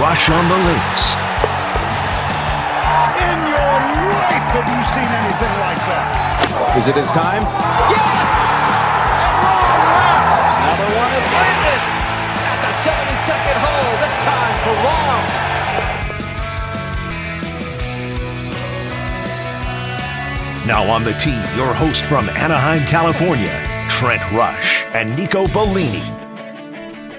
Rush on the Links. In your life have you seen anything like that? Is it his time? Yes! Another one is landed at the 72nd hole, this time for Rahm. Now on the tee, your host from Anaheim, California, Trent Rush and Nico Bellini.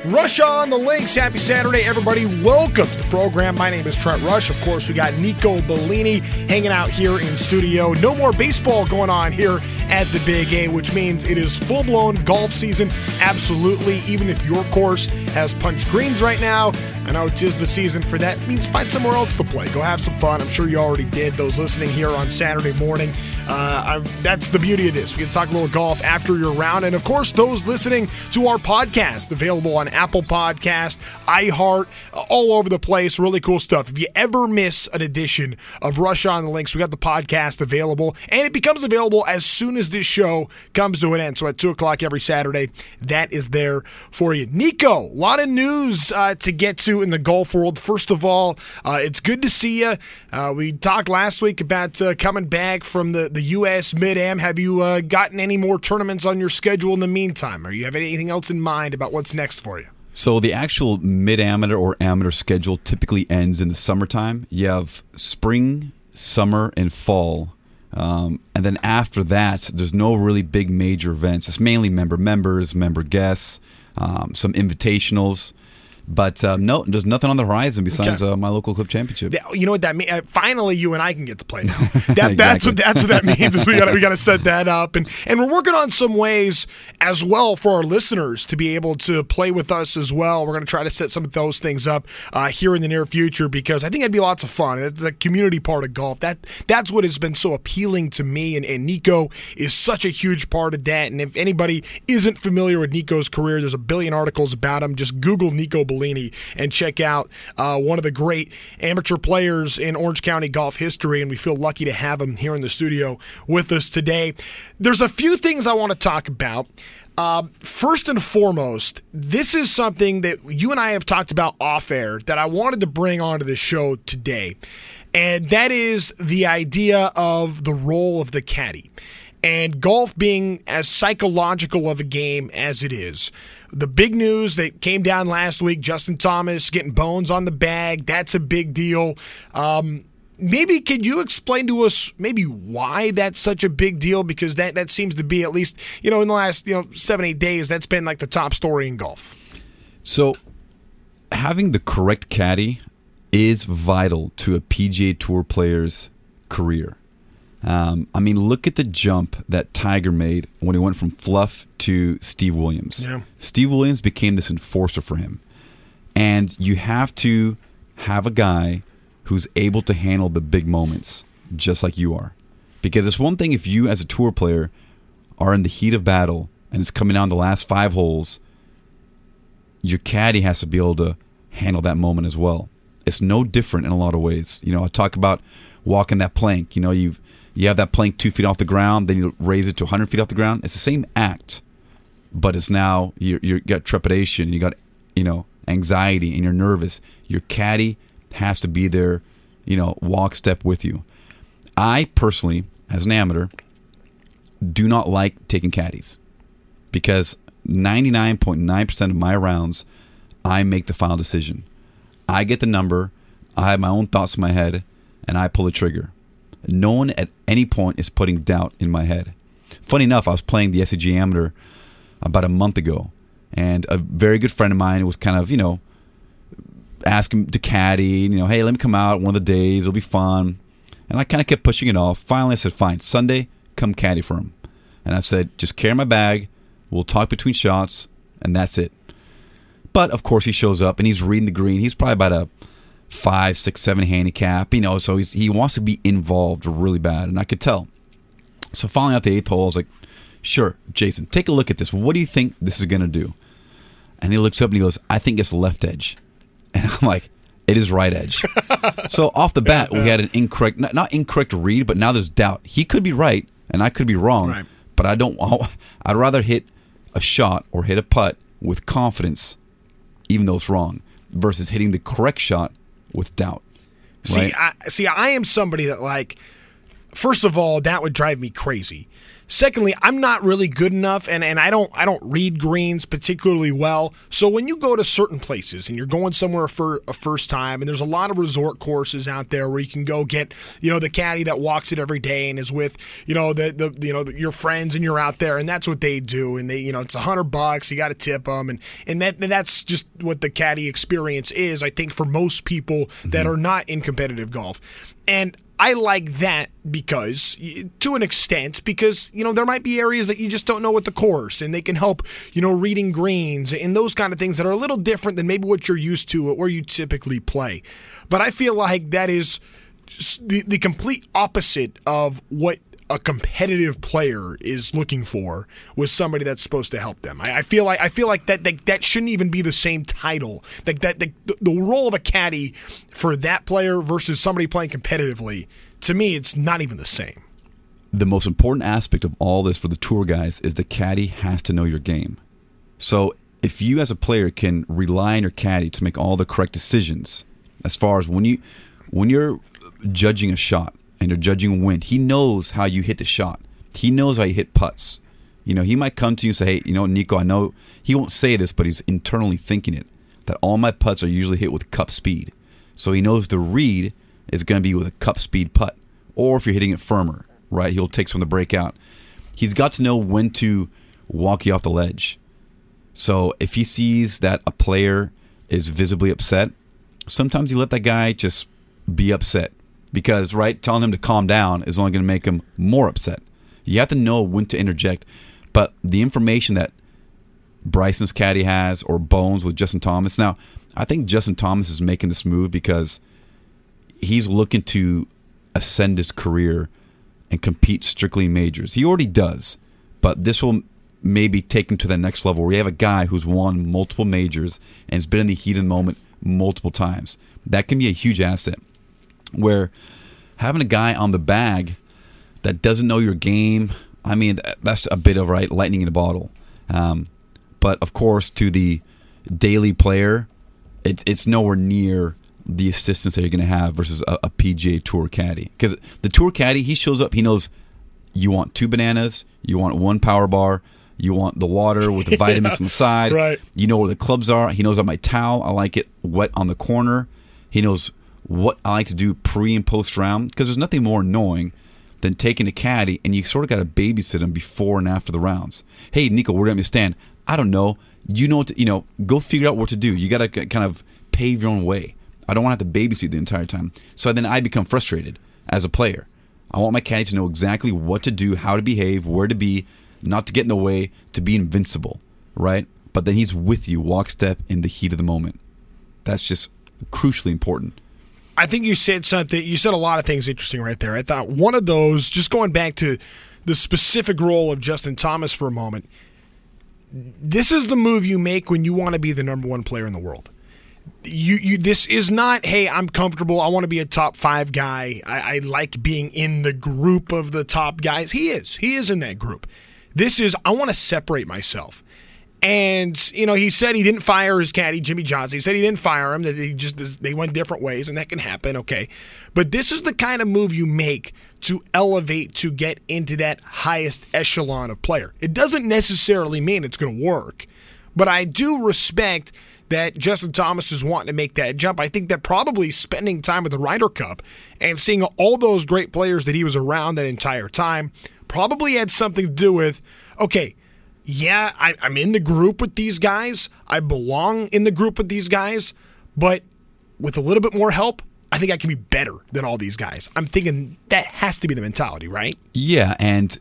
Rush on the links. Happy Saturday, everybody. Welcome to the program. My name is Trent Rush. Of course, we got Nico Bellini hanging out here in studio. No more baseball going on here at the Big A, which means it is full blown golf season. Absolutely. Even if your course has punch greens right now, I know it is the season for that. It means find somewhere else to play. Go have some fun. I'm sure you already did. Those listening here on Saturday morning, uh, that's the beauty of this. We can talk a little golf after your round, and of course, those listening to our podcast available on Apple Podcast, iHeart, all over the place. Really cool stuff. If you ever miss an edition of Rush on the Links, we got the podcast available, and it becomes available as soon as this show comes to an end. So at two o'clock every Saturday, that is there for you. Nico, a lot of news uh, to get to in the golf world. First of all, uh, it's good to see you. Uh, we talked last week about uh, coming back from the, the U.S. Mid Am. Have you uh, gotten any more tournaments on your schedule in the meantime? Or you have anything else in mind about what's next for you? So the actual mid amateur or amateur schedule typically ends in the summertime. You have spring, summer, and fall. Um, and then after that, there's no really big major events. It's mainly member members, member guests, um, some invitationals. But um, no, there's nothing on the horizon besides uh, my local club championship. Yeah, You know what that means? Uh, finally, you and I can get to play now. That, That's what that's what that means. Is we got we got to set that up, and and we're working on some ways as well for our listeners to be able to play with us as well. We're going to try to set some of those things up uh, here in the near future because I think it'd be lots of fun. It's a community part of golf. That that's what has been so appealing to me, and, and Nico is such a huge part of that. And if anybody isn't familiar with Nico's career, there's a billion articles about him. Just Google Nico Bellini and check out uh, one of the great amateur players in Orange County golf history. And we feel lucky to have him here in the studio with us today. There's a few things I want to talk about. Uh, first and foremost, this is something that you and I have talked about off air that I wanted to bring onto the show today. And that is the idea of the role of the caddy and golf being as psychological of a game as it is. The big news that came down last week Justin Thomas getting bones on the bag, that's a big deal. Um, maybe could you explain to us maybe why that's such a big deal because that that seems to be at least you know in the last you know 7 8 days that's been like the top story in golf So, having the correct caddy is vital to a PGA Tour player's career. Um, I mean, look at the jump that Tiger made when he went from Fluff to Steve Williams. Yeah. Steve Williams became this enforcer for him. And you have to have a guy who's able to handle the big moments, just like you are. Because it's one thing if you, as a tour player, are in the heat of battle and it's coming down the last five holes your caddy has to be able to handle that moment as well. It's no different in a lot of ways. You know, I talk about walking that plank. You know, you you have that plank two feet off the ground, then you raise it to 100 feet off the ground. It's the same act, but it's now you you got trepidation, you got you know anxiety, and you're nervous. Your caddy has to be there, you know, walk step with you. I personally, as an amateur, do not like taking caddies because 99.9% of my rounds, I make the final decision. I get the number, I have my own thoughts in my head, and I pull the trigger. No one at any point is putting doubt in my head. Funny enough, I was playing the SCG Amateur about a month ago, and a very good friend of mine was kind of, you know, asking to caddy, you know, hey, let me come out one of the days, it'll be fun. And I kind of kept pushing it off. Finally, I said, fine, Sunday, come caddy for him. And I said, just carry my bag, we'll talk between shots, and that's it. But of course, he shows up and he's reading the green. He's probably about a five, six, seven handicap, you know, so he's, he wants to be involved really bad. And I could tell. So finally, at the eighth hole, I was like, sure, Jason, take a look at this. What do you think this is going to do? And he looks up and he goes, I think it's left edge. And I'm like, it is right edge. so off the bat, we had an incorrect, not, not incorrect read, but now there's doubt. He could be right and I could be wrong. Right. But I don't. I'd rather hit a shot or hit a putt with confidence, even though it's wrong. versus hitting the correct shot with doubt. See. I, see, I am somebody that like. First of all, that would drive me crazy. Secondly, I'm not really good enough, and, and I don't I don't read greens particularly well. So when you go to certain places and you're going somewhere for a first time, and there's a lot of resort courses out there where you can go get you know the caddy that walks it every day and is with you know the the you know the, your friends and you're out there, and that's what they do, and they you know it's a hundred bucks, you got to tip them, and and that and that's just what the caddy experience is. I think for most people that mm-hmm. are not in competitive golf, and I like that because, to an extent, because you know there might be areas that you just don't know what the course, and they can help you know reading greens and those kind of things that are a little different than maybe what you're used to or where you typically play. But I feel like that is the, the complete opposite of what a competitive player is looking for with somebody that's supposed to help them. I, I feel like I feel like that, that that shouldn't even be the same title. Like that the, the role of a caddy for that player versus somebody playing competitively. To me, it's not even the same. the most important aspect of all this for the tour guys is the caddy has to know your game. So if you as a player can rely on your caddy to make all the correct decisions, as far as when you when you're judging a shot and they're judging wind, he knows how you hit the shot. He knows how you hit putts. You know, he might come to you and say, "Hey, you know, Nico, I know he won't say this, but he's internally thinking it that all my putts are usually hit with cup speed." So he knows the read is going to be with a cup speed putt, or if you're hitting it firmer, right? He'll take some of the breakout. He's got to know when to walk you off the ledge. So if he sees that a player is visibly upset, sometimes you let that guy just be upset because right telling him to calm down is only going to make him more upset. You have to know when to interject, but the information that Bryson's caddy has or Bones with Justin Thomas. Now, I think Justin Thomas is making this move because he's looking to ascend his career and compete strictly in majors. He already does, but this will maybe take him to the next level where you have a guy who's won multiple majors and has been in the heat of the moment multiple times. That can be a huge asset. Where having a guy on the bag that doesn't know your game, I mean, that's a bit of right lightning in a bottle. Um, but of course, to the daily player, it, it's nowhere near the assistance that you're going to have versus a, a PGA Tour caddy. Because the Tour caddy, he shows up, he knows you want two bananas, you want one power bar, you want the water with the vitamins on the side. right. You know where the clubs are. He knows on my towel, I like it wet on the corner. He knows what I like to do pre and post round because there's nothing more annoying than taking a caddy and you sort of got to babysit him before and after the rounds. Hey, Nico, where do you stand? I don't know. You know, to, you know, go figure out what to do. You got to kind of pave your own way. I don't want to have to babysit the entire time. So then I become frustrated as a player. I want my caddy to know exactly what to do, how to behave, where to be, not to get in the way, to be invincible, right? But then he's with you, walk step in the heat of the moment. That's just crucially important. I think you said something. You said a lot of things interesting right there. I thought one of those, just going back to the specific role of Justin Thomas for a moment. This is the move you make when you want to be the number one player in the world. You, you. This is not. Hey, I'm comfortable. I want to be a top five guy. I, I like being in the group of the top guys. He is. He is in that group. This is. I want to separate myself. And you know, he said he didn't fire his caddy, Jimmy Johnson. He said he didn't fire him; that they just they went different ways, and that can happen. Okay, but this is the kind of move you make to elevate to get into that highest echelon of player. It doesn't necessarily mean it's going to work, but I do respect that Justin Thomas is wanting to make that jump. I think that probably spending time with the Ryder Cup and seeing all those great players that he was around that entire time probably had something to do with okay yeah, I, am in the group with these guys. I belong in the group with these guys, but with a little bit more help, I think I can be better than all these guys. I'm thinking that has to be the mentality, right? Yeah, and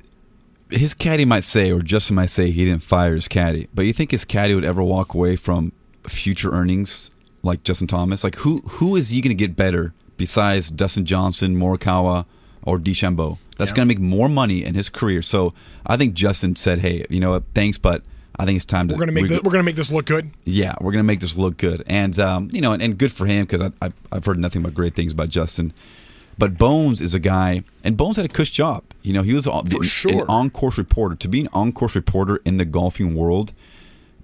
his caddy might say, or Justin might say, he didn't fire his caddy. But you think his caddy would ever walk away from future earnings like Justin Thomas? Like, who who is he going to get better besides Dustin Johnson, Morikawa, or DeChambeau? That's Yeah. going to make more money in his career. So I think Justin said, "Hey, you know what? Thanks, but I think it's time to We're gonna make we- this, we're gonna make this look good. yeah, we're gonna make this look good, and um, you know, and, and good for him because I, I, I've heard nothing but great things about Justin. But Bones is a guy, and Bones had a cush job. You know, he was on, For an, sure. an on-course reporter. To be an on-course reporter in the golfing world,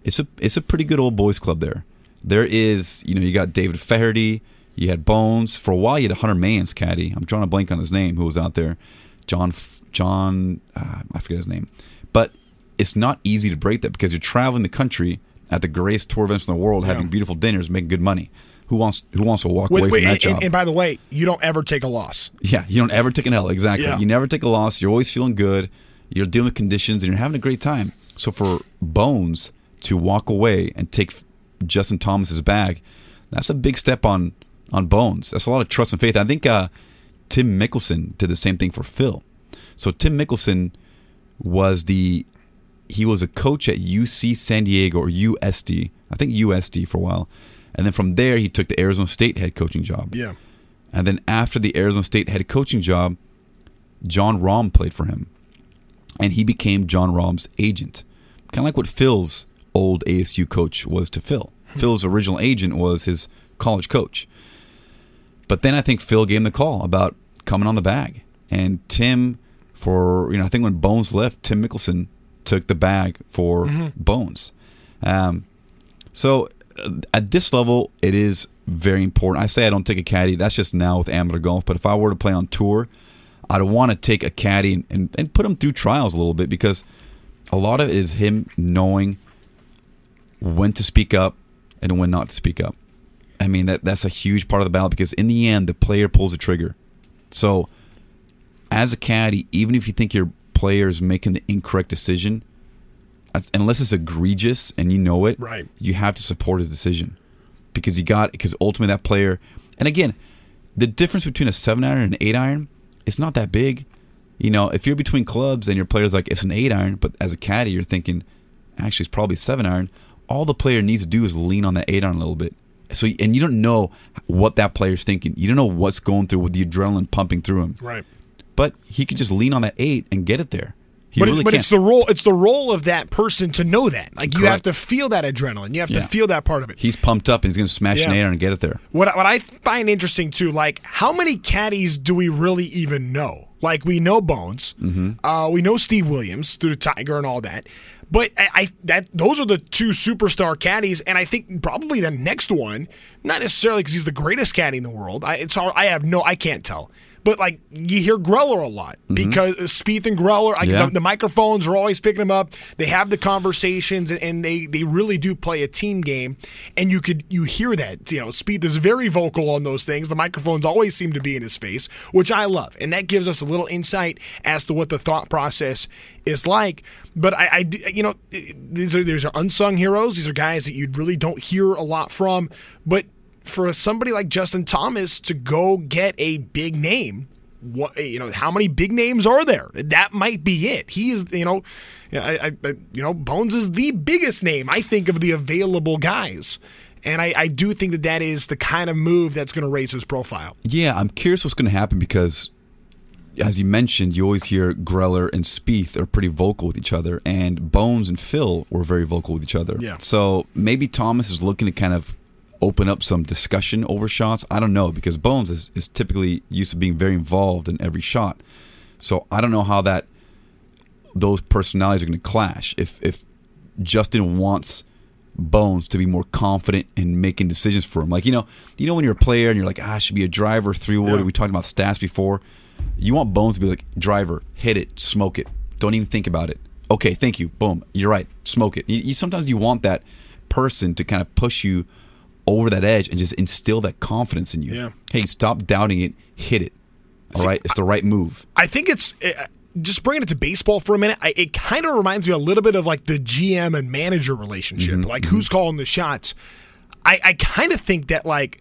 it's a it's a pretty good old boys club there. there is, you know, you got David Feherty, you had Bones. For a while, you had Hunter Mahan's caddy. I'm drawing a blank on his name, who was out there. John, John, uh, I forget his name. But it's not easy to break that because you're traveling the country at the greatest tour events in the world, having beautiful dinners, making good money. Who wants who wants to walk Wait, away wait, from that and, job? and, and by the way, you don't ever take a loss. Yeah, you don't ever take an L. Exactly. Yeah. You never take a loss. You're always feeling good. You're dealing with conditions, and you're having a great time. So for Bones to walk away and take Justin Thomas's bag, that's a big step on on Bones. That's a lot of trust and faith. I think uh, Tim Mickelson did the same thing for Phil. So Tim Mickelson was the he was a coach at UC San Diego or USD. I think USD for a while. And then from there he took the Arizona State head coaching job. Yeah. And then after the Arizona State head coaching job, Jon Rahm played for him. And he became Jon Rahm's agent. Kind of like what Phil's old ASU coach was to Phil. Hmm. Phil's original agent was his college coach. But then I think Phil gave him the call about coming on the bag. And Tim, for, you know, I think when Bones left, Tim Mickelson took the bag for Bones. Um, so uh, at this level, it is very important. I say I don't take a caddy. That's just now with amateur golf. But if I were to play on tour, I'd want to take a caddy and, and, and put him through trials a little bit because a lot of it is him knowing when to speak up and when not to speak up. I mean that that's a huge part of the battle because in the end the player pulls the trigger. So as a caddy, even if you think your player is making the incorrect decision, unless it's egregious and you know it, Right. you have to support his decision because you got because ultimately that player. And again, the difference between a seven iron and an eight iron, it's not that big. You know, if you're between clubs and your player's like it's an eight iron, but as a caddy you're thinking, actually it's probably a seven iron. All the player needs to do is lean on that eight iron a little bit. So and you don't know what that player's thinking. You don't know what's going through with the adrenaline pumping through him. Right. But he could just lean on that eight and get it there. He but really it, but it's the role it's the role of that person to know that. Like you have to feel that adrenaline. You have Yeah. to feel that part of it. He's pumped up and he's going to smash an Yeah. eight iron and get it there. What what I find interesting too, like how many caddies do we really even know? Like we know Bones, Mm-hmm. uh, we know Steve Williams through the Tiger and all that, but I, I that those are the two superstar caddies, and I think probably the next one, not necessarily because he's the greatest caddy in the world. I, it's all, I have no, I can't tell. But like you hear Greller a lot because Spieth and Greller, I, Mm-hmm. Yeah. the, the microphones are always picking them up. They have the conversations, and, and they they really do play a team game. And you could you hear that you know Spieth is very vocal on those things. The microphones always seem to be in his face, which I love, and that gives us a little insight as to what the thought process is like. But I you know these are these are unsung heroes. These are guys that you really don't hear a lot from, but for somebody like Justin Thomas to go get a big name, what you know, how many big names are there? That might be it. He is, you know, I, I, you know, Bones is the biggest name I think of the available guys, and I, I do think that that is the kind of move that's going to raise his profile. Yeah, I'm curious what's going to happen because, as you mentioned, you always hear Greller and Spieth are pretty vocal with each other, and Bones and Phil were very vocal with each other. Yeah. So maybe Thomas is looking to kind of open up some discussion over shots. I don't know because Bones is, is typically used to being very involved in every shot. So I don't know how that those personalities are going to clash. If if Justin wants Bones to be more confident in making decisions for him, like you know, you know when you're a player and you're like, ah, I should be a driver, three wood. Yeah. We talked about stats before. You want Bones to be like driver, hit it, smoke it, don't even think about it. Okay, thank you. Boom, you're right. Smoke it. You, you sometimes you want that person to kind of push you over that edge and just instill that confidence in you. Yeah. Hey, stop doubting it. Hit it. All right, it's the right move. I think it's uh, just bringing it to baseball for a minute. I, it kind of reminds me a little bit of like the GM and manager relationship, mm-hmm. like mm-hmm. who's calling the shots. I, I kind of think that like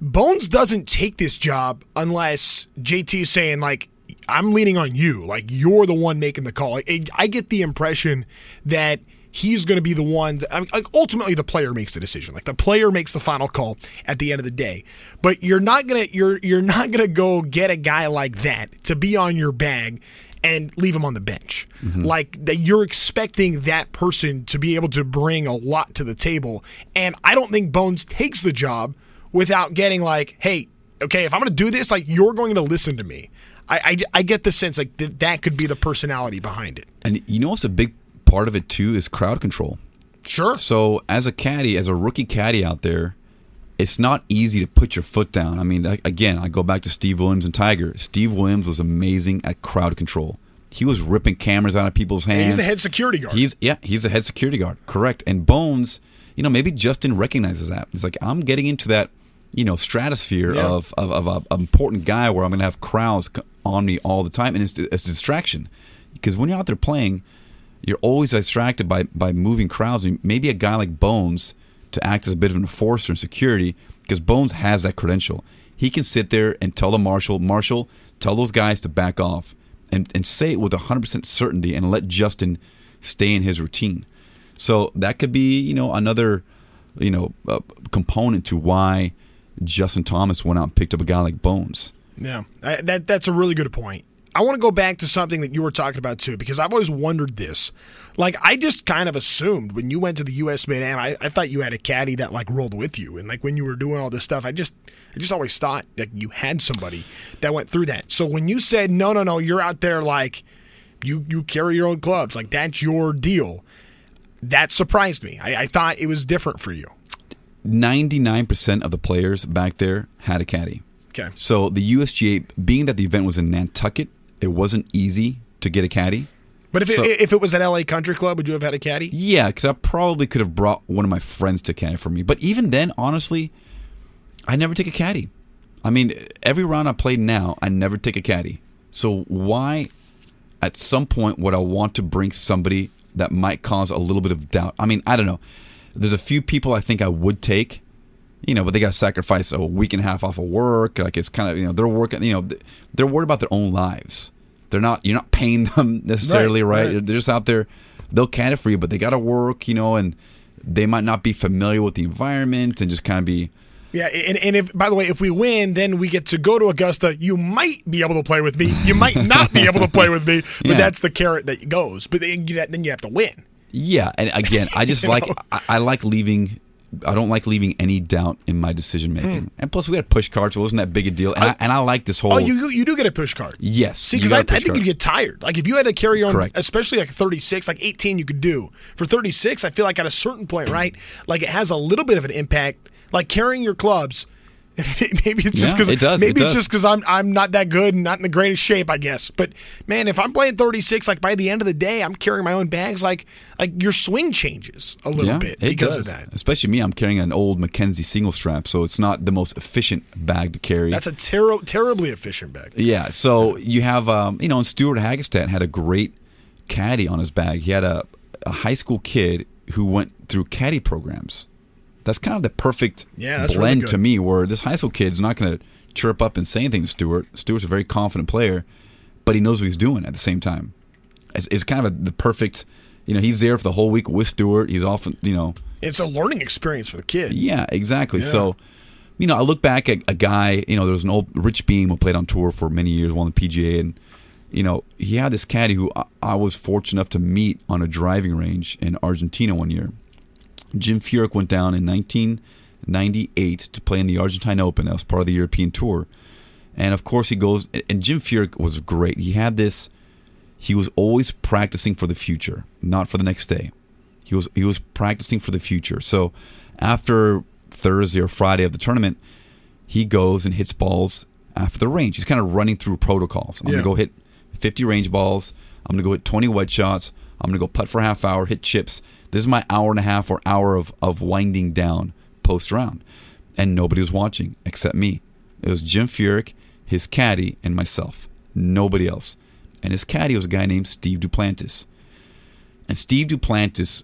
Bones doesn't take this job unless JT is saying like I'm leaning on you, like you're the one making the call. I, I get the impression that he's going to be the one. That, I mean, like ultimately, the player makes the decision. Like the player makes the final call at the end of the day. But you're not gonna you're you're not gonna go get a guy like that to be on your bag and leave him on the bench. Mm-hmm. Like that you're expecting that person to be able to bring a lot to the table. And I don't think Bones takes the job without getting like, hey, okay, if I'm going to do this, like you're going to listen to me. I, I, I get the sense like th- that could be the personality behind it. And you know what's a big part of it too is crowd control. Sure. So as a caddy, as a rookie caddy out there, it's not easy to put your foot down. I mean, again, I go back to Steve Williams and Tiger. Steve Williams was amazing at crowd control. He was ripping cameras out of people's hands. He's the head security guard. He's yeah, he's the head security guard. Correct. And Bones, you know, maybe Justin recognizes that. It's like I'm getting into that, you know, stratosphere Yeah. of of, of a, an important guy where I'm going to have crowds on me all the time, and it's, it's a distraction. Because when you're out there playing, you're always distracted by by moving crowds. Maybe a guy like Bones to act as a bit of an enforcer and security, because Bones has that credential. He can sit there and tell the marshal, Marshal, tell those guys to back off, and and say it with 100% certainty, and let Justin stay in his routine. So that could be, you know, another, you know, uh, component to why Justin Thomas went out and picked up a guy like Bones. Yeah, I, that that's a really good point. I want to go back to something that you were talking about too, because I've always wondered this. Like, I just kind of assumed when you went to the U.S. Mid Am, I, I thought you had a caddy that like rolled with you, and like when you were doing all this stuff, I just I just always thought that you had somebody that went through that. So when you said no, no, no, you're out there like you you carry your own clubs, like that's your deal. That surprised me. I, I thought it was different for you. 99% of the players back there had a caddy. Okay. So the USGA, being that the event was in Nantucket, it wasn't easy to get a caddy. But if So- it, if it was at LA Country Club, would you have had a caddy? Yeah, because I probably could have brought one of my friends to caddy for me. But even then, honestly, I never take a caddy. I mean, every round I played now, I never take a caddy. So why, at some point, would I want to bring somebody that might cause a little bit of doubt? I mean, I don't know. There's a few people I think I would take, you know, but they got to sacrifice a week and a half off of work. Like it's kind of, you know, they're working, you know, they're worried about their own lives. They're not, you're not paying them necessarily, Right, right? right. They're just out there. They'll can it for you, but they got to work, you know, and they might not be familiar with the environment and just kind of be. Yeah, and, and if by the way, if we win, then we get to go to Augusta. You might be able to play with me. You might not be able to play with me, but Yeah. that's the carrot that goes. But then you, then you have to win. Yeah, and again, I just like know? I, I like leaving. I don't like leaving any doubt in my decision making. And plus, we had push cards, so it wasn't that big a deal. And I, and I like this whole. Hmm. Oh, you you- do get a push card. Yes, See, because got I, I think card. you get tired. Like if you had to carry on, Correct. especially like 36, like 18, you could do. For 36, I feel like at a certain point, right? Like it has a little bit of an impact. Like carrying your clubs. Maybe it's just Yeah, because it does, maybe it it's just because I'm I'm not that good and not in the greatest shape, I guess. But man, if I'm playing 36, like by the end of the day, I'm carrying my own bags. Like like your swing changes a little yeah, bit because does. of that. Especially me, I'm carrying an old Mackenzie single strap, so it's not the most efficient bag to carry. That's a ter- terribly efficient bag. Yeah, so you have, um, you know, and Stewart Hagestad had a great caddy on his bag. He had a, a high school kid who went through caddy programs. That's kind of the perfect Yeah, that's really blend to me, where this high school kid's not going to chirp up and say anything to Stewart. Stewart's a very confident player, but he knows what he's doing at the same time. It's, it's kind of a, the perfect, you know, he's there for the whole week with Stewart. He's often, you know, It's a learning experience for the kid. yeah, exactly. Yeah. So, you know, I look back at a guy, you know, there was an old Rich Beem who played on tour for many years, won the PGA, and, you know, he had this caddy who I, I was fortunate enough to meet on a driving range in Argentina one year. Jim Furyk went down in 1998 to play in the Argentine Open. That was part of the European Tour. And of course, he goes, and Jim Furyk was great. He had this, he was always practicing for the future, not for the next day. He was he was practicing for the future. So after Thursday or Friday of the tournament, he goes and hits balls after the range. He's kind of running through protocols. I'm Yeah. gonna go hit 50 range balls. I'm gonna go hit 20 wedge shots. I'm gonna go putt for a half hour, hit chips. This is my hour and a half or hour of of winding down post round, and nobody was watching except me. It was Jim Furyk, his caddy, and myself. Nobody else. And his caddy was a guy named Steve Duplantis. And Steve Duplantis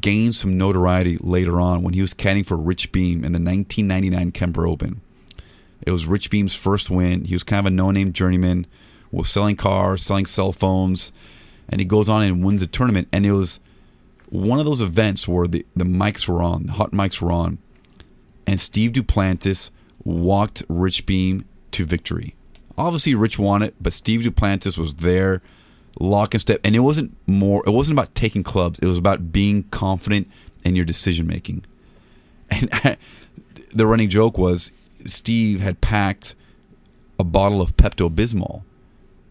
gained some notoriety later on when he was caddying for Rich Beem in the 1999 Kemper Open. It was Rich Beem's first win. He was kind of a no-name journeyman, was selling cars, selling cell phones, and he goes on and wins a tournament. And it was one of those events where the, the mics were on, the hot mics were on, and Steve Duplantis walked Rich Beem to victory. Obviously, Rich won it, but Steve Duplantis was there, lock and step, and it wasn't more. It wasn't about taking clubs. It was about being confident in your decision making. And the running joke was Steve had packed a bottle of Pepto Bismol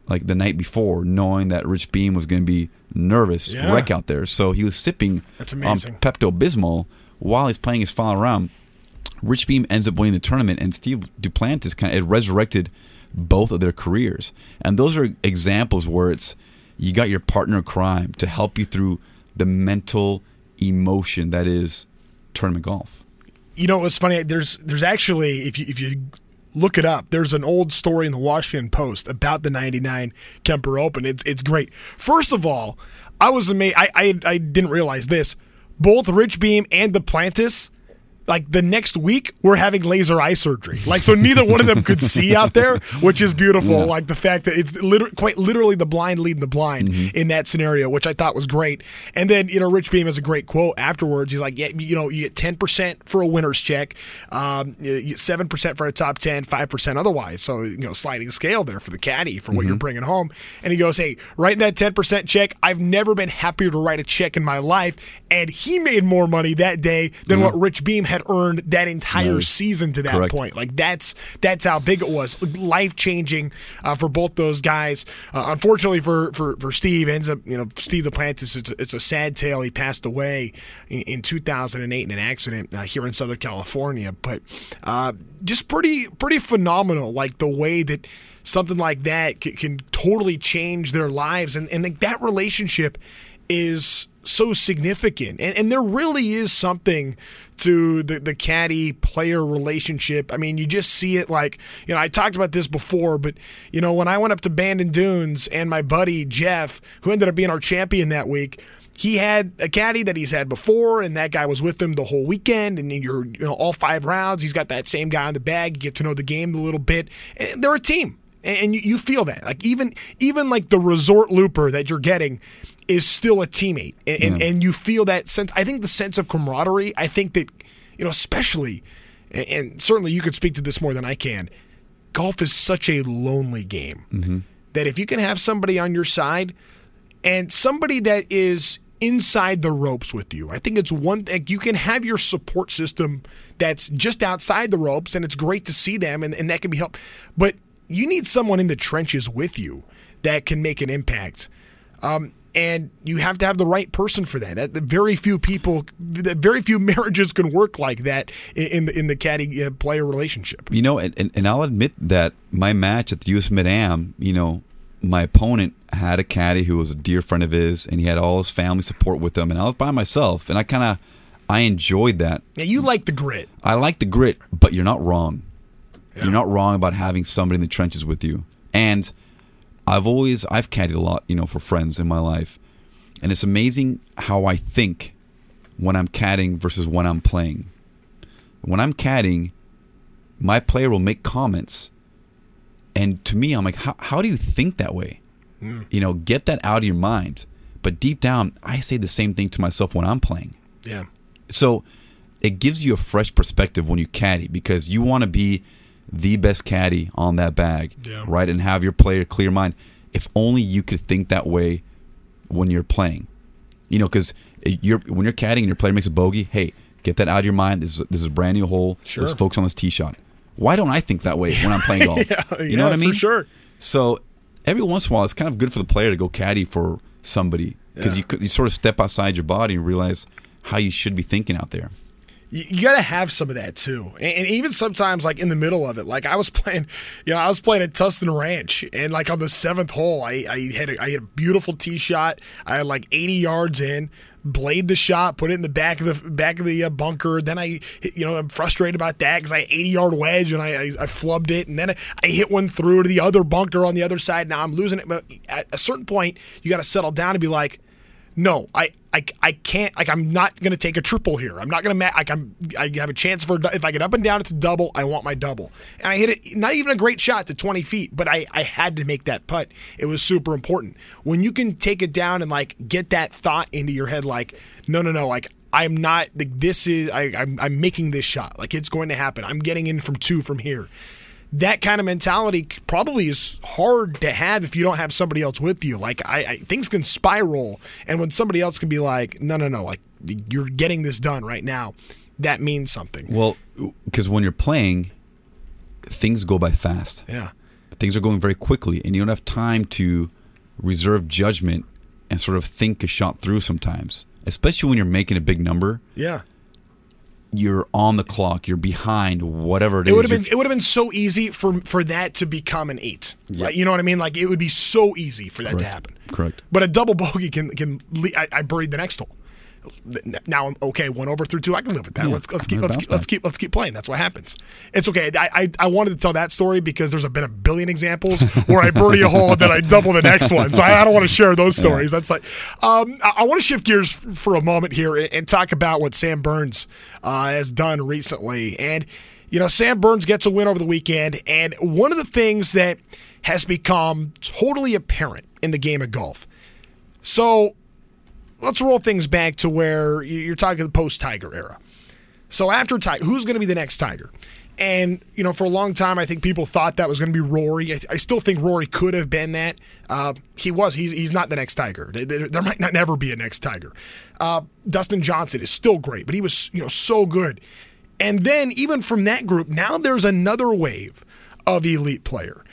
like the night before, knowing that Rich Beem was going to be nervous Yeah. wreck out there. So he was sipping That's on amazing. Pepto Bismol while he's playing his final round. Rich Beem ends up winning the tournament, and Steve Duplantis kind of it resurrected both of their careers. And those are examples where it's you got your partner crime to help you through the mental emotion that is tournament golf. You know it's funny? There's there's actually if you if you look it up, there's an old story in the Washington Post about the '99 Kemper Open. It's it's great. First of all, I was amazed. I I, I didn't realize this. Both Rich Beem and Duplantis. Like the next week, we're having laser eye surgery. Like so, neither one of them could see out there, which is beautiful. Like the fact that it's liter- quite literally the blind leading the blind mm-hmm. in that scenario, which I thought was great. And then you know, Rich Beem has a great quote afterwards. He's like, "Yeah, you know, you get ten percent for a winner's check, um, seven percent for a top ten, five percent otherwise. So you know, sliding scale there for the caddy for what you're mm-hmm. bringing home." And he goes, "Hey, write that ten percent check. I've never been happier to write a check in my life." And he made more money that day than mm-hmm. what Rich Beem had earned that entire season to that Correct. point. Like that's that's how big it was, life changing uh, for both those guys. Uh, unfortunately for, for for Steve, ends up you know Steve Duplantis. It's a, it's a sad tale. He passed away in, in 2008 in an accident uh, here in Southern California. But uh, just pretty pretty phenomenal. Like the way that something like that can, can totally change their lives, and and like that relationship is so significant. And, and there really is something to the, the caddy player relationship. I mean, you just see it like, you know, I talked about this before, but, you know, when I went up to Bandon Dunes and my buddy Jeff, who ended up being our champion that week, he had a caddy that he's had before, and that guy was with him the whole weekend. And you're, you know, all five rounds, he's got that same guy on the bag. You get to know the game a little bit. And they're a team and you, you feel that like even even like the resort looper that you're getting is still a teammate and, and, and you feel that sense i think the sense of camaraderie i think that you know especially and, and certainly you could speak to this more than i can golf is such a lonely game that if you can have somebody on your side and somebody that is inside the ropes with you. I think it's one thing you can have your support system that's just outside the ropes, and it's great to see them, and, and that can be help. But you need someone in the trenches with you that can make an impact. Um, and you have to have the right person for that. That, very few people, that very few marriages can work like that in, the in the caddy uh, player relationship. You know, and, and, I'll admit that my match at the US Mid Am, you know, my opponent had a caddy who was a dear friend of his, and he had all his family support with him, and I was by myself, and I kind of, I enjoyed that. Now you like the grit. I like the grit, but you're not wrong. You're not wrong about having somebody in the trenches with you. And I've always I've caddied a lot, you know, for friends in my life. And it's amazing how I think when I'm caddying versus when I'm playing. When I'm caddying, my player will make comments and to me I'm like, how how do you think that way? Hmm. You know, get that out of your mind. But deep down, I say the same thing to myself when I'm playing. Yeah. So it gives you a fresh perspective when you caddy because you want to be the best caddy on that bag, Yeah. right? And have your player clear mind. If only you could think that way when you're playing, you know, because you're when you're caddying and your player makes a bogey. Hey, get that out of your mind. This is this is a brand new hole. Sure. Let's focus on this tee shot. Why don't I think that way when I'm playing golf? Yeah, you know what I mean? for sure. So every once in a while, it's kind of good for the player to go caddy for somebody because Yeah. you you sort of step outside your body and realize how you should be thinking out there. You, got to have some of that too. And, and even sometimes, like in the middle of it, like I was playing, you know, I was playing at Tustin Ranch, and like on the seventh hole, I, I had a, I had a beautiful tee shot. I had like 80 yards in, blade the shot, put it in the back of the back of the uh, bunker. Then I, you know, I'm frustrated about that because I had 80 yard wedge and I, I I flubbed it, and then I, I hit one through to the other bunker on the other side. Now I'm losing it, but at a certain point, you got to settle down and be like no, I, I, I can't. Like, I'm not gonna take a triple here. I'm not gonna. Ma- like, I'm. I have a chance for. If I get up and down, it's a double. I want my double. And I hit it. Not even a great shot to 20 feet, but I, I had to make that putt. It was super important. When you can take it down and like get that thought into your head, like, no, no, no, like. I'm not like this is I, I'm I'm making this shot like it's going to happen. I'm getting in from two from here that kind of mentality probably is hard to have if you don't have somebody else with you. Like I, I things can spiral, and when somebody else can be like, no, no, no, like you're getting this done right now, that means something. Well, because when you're playing, things go by fast. Yeah, things are going very quickly, and you don't have time to reserve judgment and sort of think a shot through sometimes, especially when you're making a big number. Yeah. You're on the clock. You're behind whatever it It is. would have been it would have been so easy for for that to become an eight. Right? You know what I mean? Like it would be so easy for that to happen. Correct. But a double bogey can can I, I buried the next hole. Now I'm okay. One over through two. I can live with that. Yeah, Let's let's keep let's keep, let's keep let's keep playing. That's what happens. It's okay. I, I I wanted to tell that story because there's been a billion examples where I birdie a hole and then I double the next one. So I, I don't want to share those stories. That's like um, I, I want to shift gears f- for a moment here and, and talk about what Sam Burns uh, has done recently. And you know, Sam Burns gets a win over the weekend, and one of the things that has become totally apparent in the game of golf. So let's roll things back to where you- you're talking the post Tiger era. So after Tiger, who's going to be the next Tiger? And you know, for a long time, I think people thought that was going to be Rory. I, I still think Rory could have been that. Uh, he was. He's, he's not the next Tiger. There- there might not never be a next Tiger. Uh, Dustin Johnson is still great, but he was you know so good. And then even from that group, now there's another wave of elite player.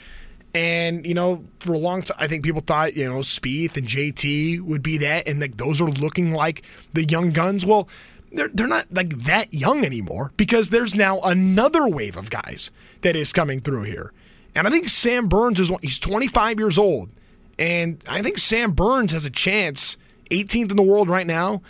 And you know, for a long time, I think people thought you know Spieth and JT would be that, and like those are looking like the young guns. Well, they're they're not like that young anymore because there's now another wave of guys that is coming through here, and I think Sam Burns is. He's 25 years old, and I think Sam Burns has a chance. 18th in the world right now.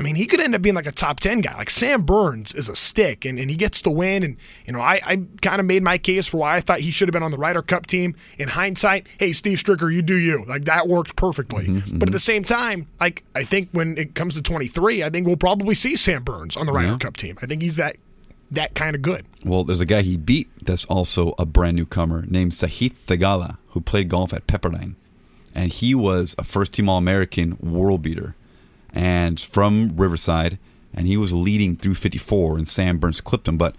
I mean, he could end up being like a top 10 guy. Like Sam Burns is a stick and, and he gets the win. And, you know, I, I kind of made my case for why I thought he should have been on the Ryder Cup team. In hindsight, hey, Steve Stricker, you do you. Like that worked perfectly. Mm-hmm, mm-hmm. But at the same time, like I think when it comes to 23, I think we'll probably see Sam Burns on the Ryder Yeah. Cup team. I think he's that that kind of good. Well, there's a guy he beat that's also a brand newcomer named Sahith Theegala, who played golf at Pepperdine. And he was a first team All American world beater and from Riverside. And he was leading through 54, and Sam Burns clipped him. But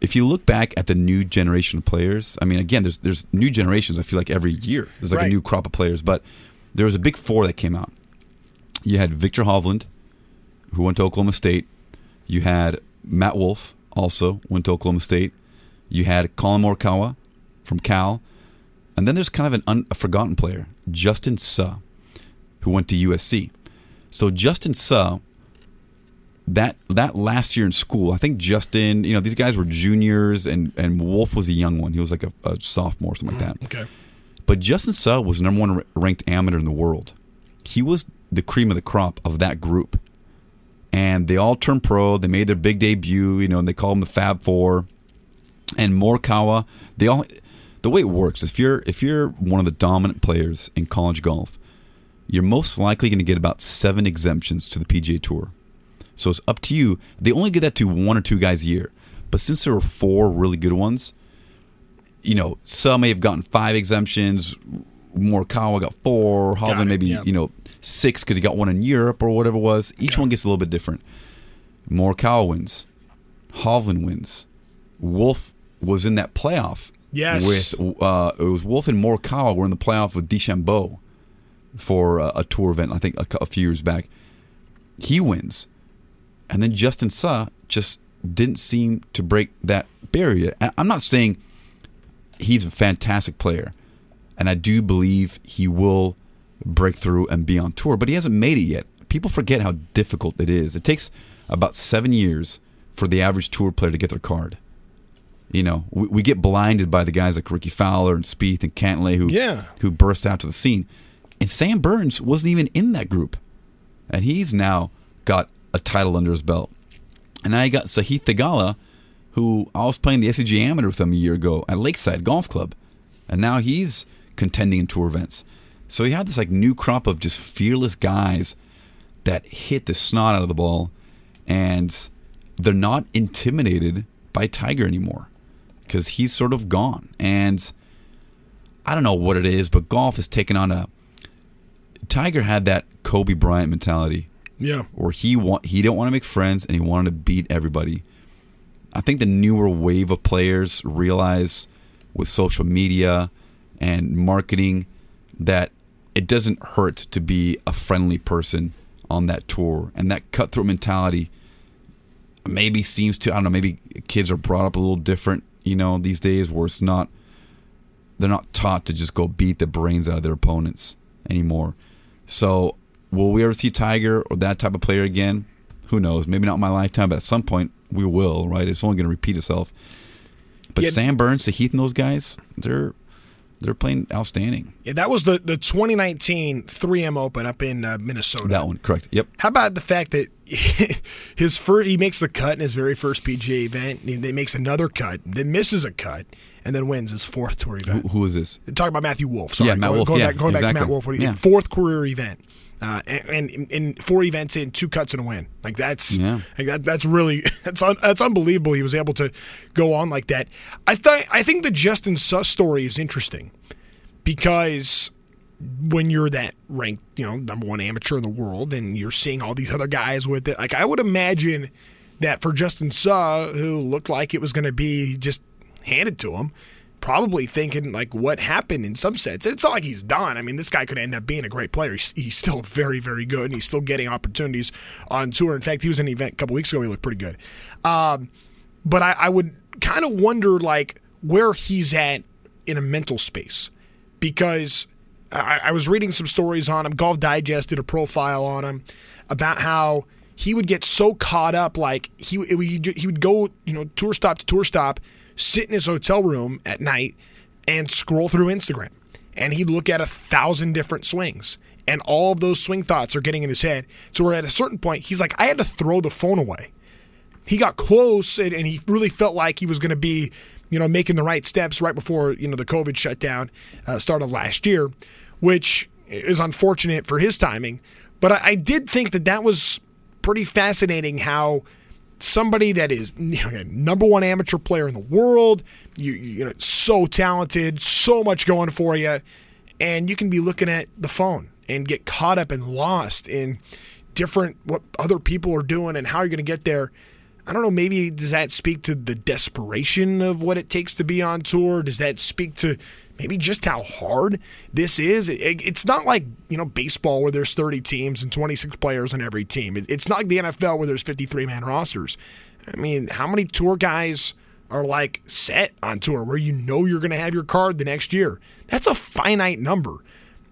if you look back at the new generation of players, I mean, again, there's there's new generations. I feel like every year there's like Right. a new crop of players. But there was a big four that came out. You had Viktor Hovland, who went to Oklahoma State. You had Matt Wolff, also went to Oklahoma State. You had Collin Morikawa from Cal, and then there's kind of an un, a forgotten player, Justin Suh, who went to USC. So Justin Suh, that that last year in school, I think Justin, you know, these guys were juniors, and and Wolff was a young one. He was like a, a sophomore, something like mm, that. Okay. But Justin Suh was number one ranked amateur in the world. He was the cream of the crop of that group. And they all turned pro. They made their big debut, you know, and they call them the Fab Four. And Morikawa, they all the way it works, if you're if you're one of the dominant players in college golf, you're most likely going to get about seven exemptions to the PGA Tour. So it's up to you. They only get that to one or two guys a year. But since there were four really good ones, you know, some may have gotten five exemptions. Morikawa got four. Hovland maybe yeah. you know six because he got one in Europe or whatever it was. Each one gets a little bit different. Morikawa wins. Hovland wins. Wolff was in that playoff. Yes. With uh, it was Wolff and Morikawa were in the playoff with DeChambeau for uh, a tour event. I think a, a few years back. He wins, and then Justin Suh just didn't seem to break that barrier. I'm not saying he's a fantastic player, and I do believe he will break through and be on tour, but he hasn't made it yet. People forget how difficult it is. It takes about seven years for the average tour player to get their card. You know, we, we get blinded by the guys like Rickie Fowler and Spieth and Cantlay who Yeah. who burst out to the scene, and Sam Burns wasn't even in that group, and he's now got a title under his belt. And now you got Sahith Theegala, who I was playing the SCG Amateur with him a year ago at Lakeside Golf Club, and now he's contending in tour events. So you have this like new crop of just fearless guys that hit the snot out of the ball, and they're not intimidated by Tiger anymore because he's sort of gone. And I don't know what it is, but golf has taken on a. Tiger had that Kobe Bryant mentality Yeah. where he want he didn't want to make friends and he wanted to beat everybody. I think the newer wave of players realize with social media and marketing that it doesn't hurt to be a friendly person on that tour and that cutthroat mentality maybe seems to I don't know maybe kids are brought up a little different you know these days where it's not they're not taught to just go beat the brains out of their opponents anymore. So, will we ever see Tiger or that type of player again? Who knows? Maybe not in my lifetime, but at some point we will. Right? It's only going to repeat itself. But Yeah. Sam Burns, Sahith, and those guys, they're they're playing outstanding. Yeah, that was the, the 2019 3M Open up in uh, Minnesota. That one, correct? Yep. How about the fact that his first he makes the cut in his very first PGA event, and he, he makes another cut, then misses a cut, and then wins his fourth tour Who, event. who is this? Talking about Matthew Wolff. Sorry, Yeah, Matt going, Wolff, going yeah, back, going back to exactly. Matt Wolff. What he Yeah. fourth career event, uh, and, and four events in two cuts and a win. Like that's Yeah. like that, that's really that's un, that's unbelievable. He was able to go on like that. I thought I think the Justin Suh story is interesting because when you're that ranked, you know, number one amateur in the world, and you're seeing all these other guys with it, like I would imagine that for Justin Suh, who looked like it was going to be just handed to him, probably thinking like what happened in some sense. It's not like he's done. I mean, this guy could end up being a great player. He's, he's still very, very good, and he's still getting opportunities on tour. In fact, he was in an event a couple weeks ago. He looked pretty good. Um, but I, I would kind of wonder like where he's at in a mental space because I, I was reading some stories on him. Golf Digest did a profile on him about how he would get so caught up, like he he would go you know tour stop to tour stop, sit in his hotel room at night and scroll through Instagram, and he'd look at a thousand different swings. And all of those swing thoughts are getting in his head. So we're at a certain point, he's like, I had to throw the phone away he got close and, and he really felt like he was going to be, you know, making the right steps right before you know the COVID shutdown uh, started last year, which is unfortunate for his timing. But I, I did think that that was pretty fascinating how somebody that is you number one amateur player in the world, you you know, so talented, so much going for you, and you can be looking at the phone and get caught up and lost in different what other people are doing and how you're going to get there. I don't know. Maybe does that speak to the desperation of what it takes to be on tour? Does that speak to maybe just how hard this is? It- it's not like you know baseball where there's 30 teams and 26 players on every team. It- It's not like the NFL where there's 53 man rosters. I mean, how many tour guys are like set on tour where you know you're going to have your card the next year? That's a finite number.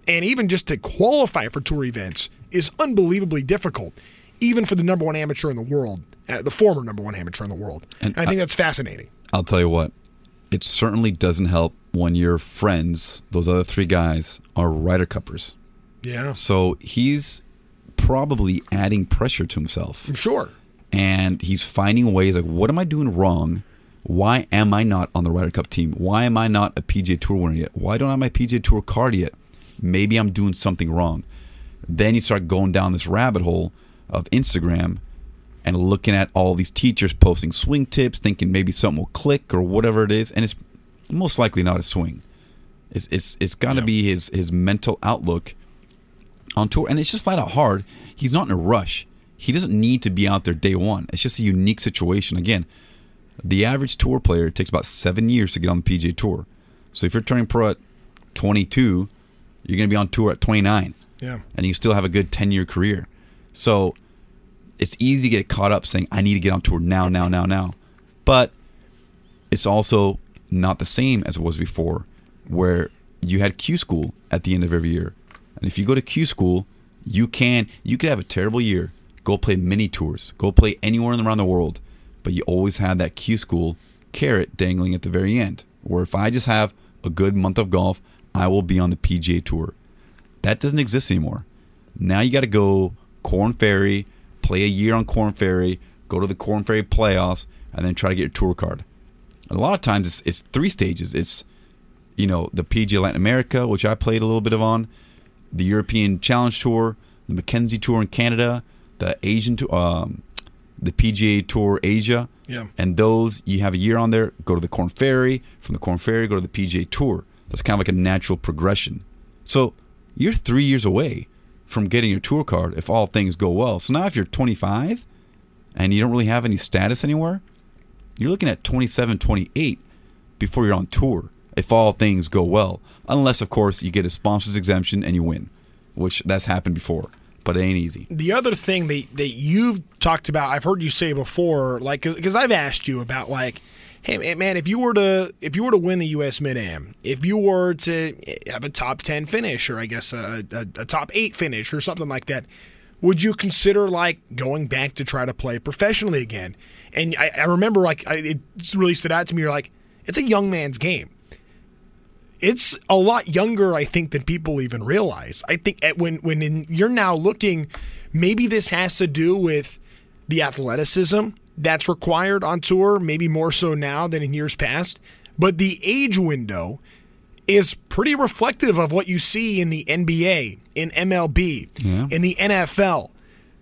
And even just to qualify for tour events is unbelievably difficult, even for the number one amateur in the world, uh, the former number one amateur in the world. And And I think that's fascinating. I'll tell you what, it certainly doesn't help when your friends, those other three guys, are Ryder Cuppers. Yeah, So he's probably adding pressure to himself. I'm sure. and he's finding ways like, what am I doing wrong? Why am I not on the Ryder Cup team? Why am I not a PGA Tour winner yet? Why don't I have my PGA Tour card yet? Maybe I'm doing something wrong. Then you start going down this rabbit hole of Instagram and looking at all these teachers posting swing tips, thinking maybe something will click or whatever it is, and it's most likely not a swing. It's it's it's got to be his his mental outlook on tour, and it's just flat out hard. He's not in a rush. He doesn't need to be out there day one. It's just a unique situation. Again, the average tour player takes about seven years to get on the PGA Tour. So if you're turning pro at 22, you're going to be on tour at 29, Yeah. and you still have a good 10 year career. So it's easy to get caught up saying, I need to get on tour now, now, now, now. But it's also not the same as it was before, where you had Q school at the end of every year. And if you go to Q school, you can you could have a terrible year, go play mini tours, go play anywhere around the world, but you always have that Q school carrot dangling at the very end. Where if I just have a good month of golf, I will be on the PGA tour. That doesn't exist anymore. Now you got to go Korn Ferry, play a year on Korn Ferry, go to the Korn Ferry playoffs, and then try to get your tour card. A lot of times it's, it's three stages. It's you know the PGA Latin America, which I played a little bit of on, the European Challenge Tour, the Mackenzie Tour in Canada, the Asian Tour, um, the PGA Tour Asia, Yeah. and those you have a year on there. Go to the Korn Ferry. From the Korn Ferry, go to the PGA Tour. That's kind of like a natural progression. So you're three years away from getting your tour card if all things go well. So now if you're 25 and you don't really have any status anywhere, you're looking at 27, 28 before you're on tour if all things go well. Unless, of course, you get a sponsor's exemption and you win, which that's happened before, but it ain't easy. The other thing that, that you've talked about, I've heard you say before, like, because I've asked you about, like, hey man, if you were to if you were to win the U.S. Mid Am, if you were to have a top ten finish, or I guess a, a, a top eight finish, or something like that, would you consider like going back to try to play professionally again? And I, I remember like I, it really stood out to me. You're like, it's a young man's game. It's a lot younger, I think, than people even realize. I think at, when when in, you're now looking, maybe this has to do with the athleticism that's required on tour, maybe more so now than in years past. But the age window is pretty reflective of what you see in the NBA, in MLB, Yeah. in the NFL.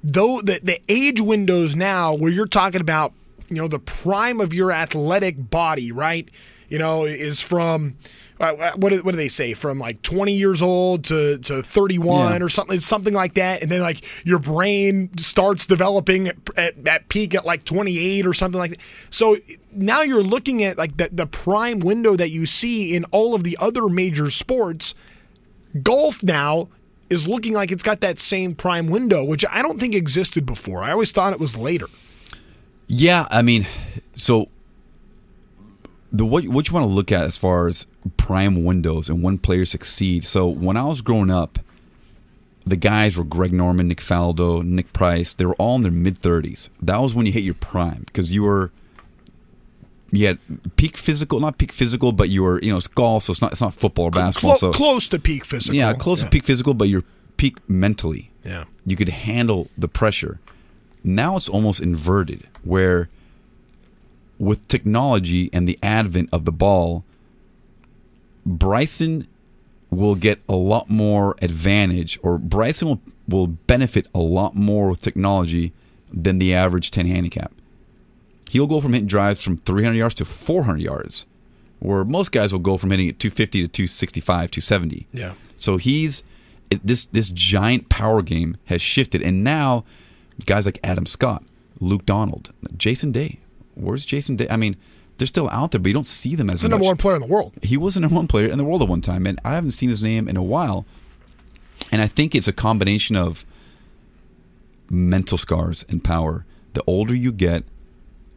Though the, the age windows now where you're talking about, you know, the prime of your athletic body, right? You know, is from uh, what do, what do they say? From like 20 years old to, to 31 Yeah. or something something like that and then like your brain starts developing at, at, at peak at like 28 or something like that. So now you're looking at like the, the prime window that you see in all of the other major sports. Golf now is looking like it's got that same prime window which i don't think existed before. I always thought it was later. Yeah, I mean, so the what what you want to look at as far as prime windows and when players succeed. So when I was growing up, the guys were Greg Norman, Nick Faldo, Nick Price. They were all in their mid thirties. That was when you hit your prime because you were you had peak physical, not peak physical, but you were you know it's golf, so it's not it's not football or basketball. Clo- so close to peak physical yeah, close to peak physical, but you're peak mentally. Yeah. You could handle the pressure. Now it's almost inverted, where with technology and the advent of the ball, Bryson will get a lot more advantage, or Bryson will, will benefit a lot more with technology than the average 10 handicap. He'll go from hitting drives from 300 yards to 400 yards, where most guys will go from hitting at 250 to 265, 270. Yeah. So he's this this giant power game has shifted, and now guys like Adam Scott, Luke Donald, Jason Day. Where's Jason Day? I mean, they're still out there, but you don't see them as He's the number much. one player in the world He was the number one player in the world at one time, and I haven't seen his name in a while. And I think it's a combination of mental scars and power. The older you get,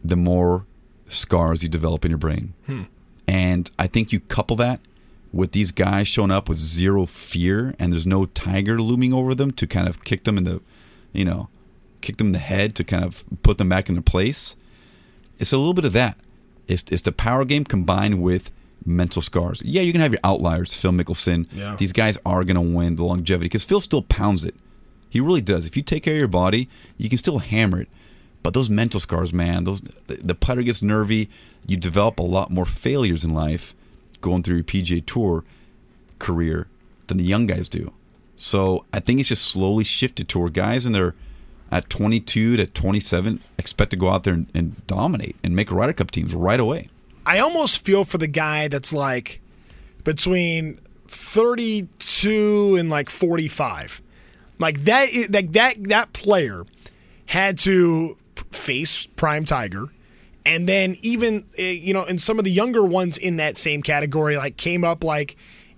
the more scars you develop in your brain. Hmm. And I think you couple that with these guys showing up with zero fear and there's no tiger looming over them to kind of kick them in the, you know, kick them in the head to kind of put them back in their place. It's a little bit of that. It's, it's the power game combined with mental scars. Yeah, you can have your outliers, Phil Mickelson. Yeah. These guys are going to win the longevity because Phil still pounds it. He really does. If you take care of your body, you can still hammer it. But those mental scars, man, those the, the putter gets nervy. You develop a lot more failures in life going through your PGA Tour career than the young guys do. So I think it's just slowly shifted toward guys in their at 22 to 27 expect to go out there and, and dominate and make Ryder Cup teams right away. I almost feel for the guy that's like between 32 and like 45. Like that like that that player had to face prime tiger and then even eh, you know and some of the younger ones in that same category like came up like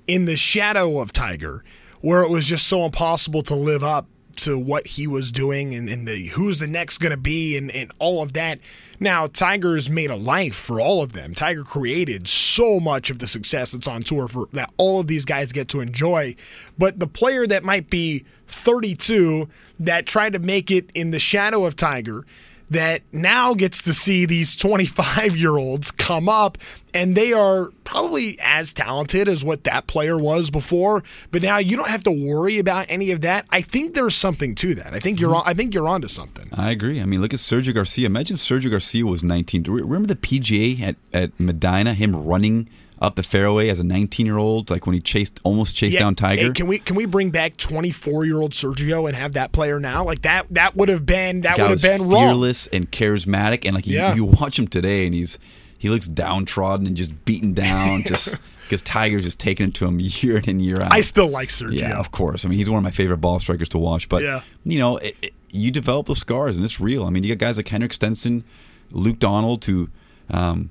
in the shadow of tiger where it was just so impossible to live up to what he was doing and, and the who's the next going to be and, and all of that. Now, Tiger's made a life for all of them. Tiger created so much of the success that's on tour for that all of these guys get to enjoy. But the player that might be 32 that tried to make it in the shadow of Tiger that now gets to see these 25 year olds come up and they are probably as talented as what that player was before but now you don't have to worry about any of that i think there's something to that i think you're mm-hmm. on, i think you're onto something I agree. I mean, look at Sergio Garcia. Imagine Sergio Garcia was 19. Do you Remember the PGA at, at Medinah, him running up the fairway as a 19 year old, like when he chased almost chased down Tiger? hey, can we can we bring back 24 year old sergio and have that player now like that that would have been that would have been wrong fearless and charismatic, and like you, Yeah. you watch him today, and he's he looks downtrodden and just beaten down, just because Tiger's just taking it to him year in and year out. i still like sergio yeah, of course. I mean, he's one of my favorite ball strikers to watch. But Yeah. you know, it, it- you develop those scars, and it's real. I mean, you got guys like Henrik Stenson, Luke Donald, who um,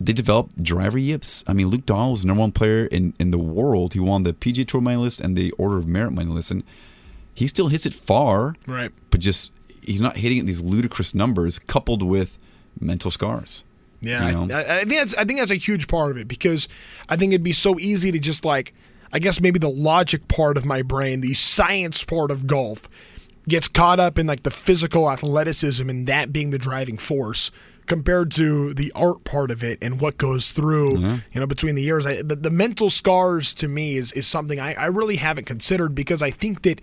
they developed driver yips. I mean, Luke Donald was the number one player in, in the world. He won the PGA Tour money list and the Order of Merit money list, and he still hits it far. Right. But just he's not hitting at these ludicrous numbers, coupled with mental scars. Yeah, you know? I, I think that's I think that's a huge part of it because I think it'd be so easy to just like I guess maybe the logic part of my brain, the science part of golf, gets caught up in like the physical athleticism and that being the driving force compared to the art part of it and what goes through uh-huh. you know between the years I, the, the mental scars to me is, is something I, I really haven't considered because i think that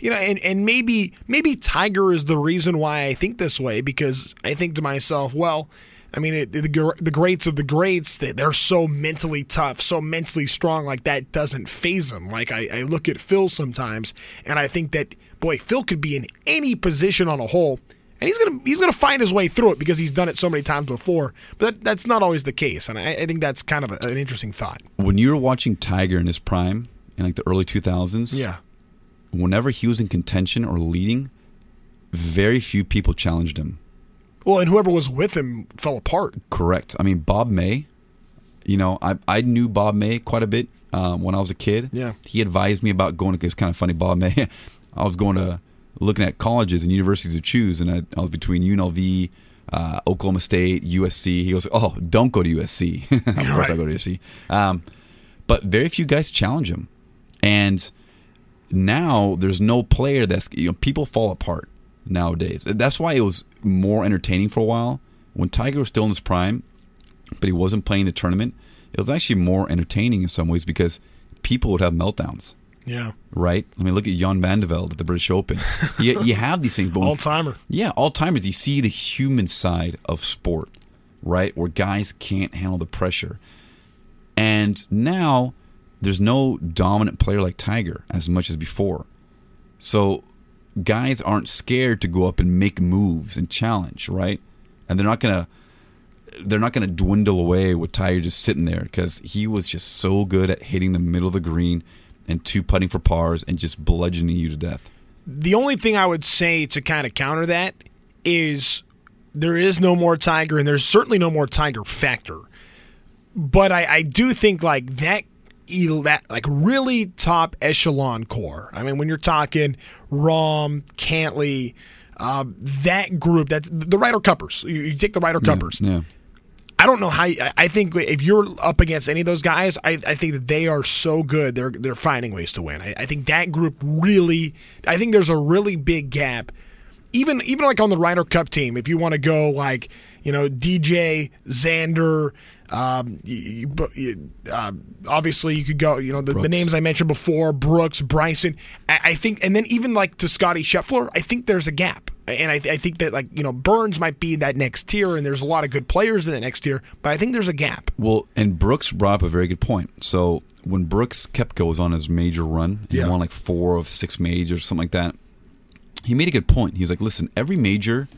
you know and, and maybe maybe tiger is the reason why i think this way because i think to myself well I mean, it, the, the greats of the greats, they, they're so mentally tough, so mentally strong, like that doesn't phase them. Like, I, I look at Phil sometimes, and I think that, boy, Phil could be in any position on a hole, and he's gonna he's gonna find his way through it because he's done it so many times before. But that, that's not always the case, and I, I think that's kind of a, an interesting thought. when you were watching Tiger in his prime in like the early 2000s, Yeah, whenever he was in contention or leading, very few people challenged him. well, and whoever was with him fell apart. Correct. I mean, Bob May, you know, I, I knew Bob May quite a bit um, when I was a kid. Yeah. He advised me about going to, it's kind of funny, Bob May. I was going to, looking at colleges and universities to choose, and I, I was between UNLV, uh, Oklahoma State, USC. He goes, Oh, don't go to USC. of course I go to USC. Um, but very few guys challenge him. And now there's no player that's you know people fall apart nowadays. That's why it was more entertaining for a while when Tiger was still in his prime, but he wasn't playing the tournament. It was actually more entertaining in some ways because people would have meltdowns, Yeah, right? I mean, look at Jean van de Velde at the British Open. you, you have these things, all timer. yeah, all timers. You see the human side of sport, right? Where guys can't handle the pressure. And now there's no dominant player like Tiger as much as before. So guys aren't scared to go up and make moves and challenge, right? And they're not going to they're not going to dwindle away with Tiger just sitting there because he was just so good at hitting the middle of the green and two putting for pars and just bludgeoning you to death. The only thing I would say to kind of counter that is there is no more Tiger, and there's certainly no more Tiger factor. But I, I do think like that, that like really top echelon core. I mean, when you're talking Rahm, Cantlay, uh, that group, that the Ryder Cuppers. You, you take the Ryder Cuppers. Yeah. I don't know how. I think if you're up against any of those guys, I, I think that they are so good. They're they're finding ways to win. I, I think that group really. I think there's a really big gap. Even even like on the Ryder Cup team, if you want to go like you know DJ Xander. Um, you, you, uh, obviously, you could go. You know the, the names I mentioned before: Brooks, Bryson. I, I think, and then even like to Scotty Scheffler, I think there's a gap. And I, I think that like you know Burns might be that next tier, and there's a lot of good players in the next tier, but I think there's a gap. Well, and Brooks brought up a very good point. So when Brooks Koepka was on his major run, he Yeah. won like four of six majors, something like that. He made a good point. He's like, listen, every major,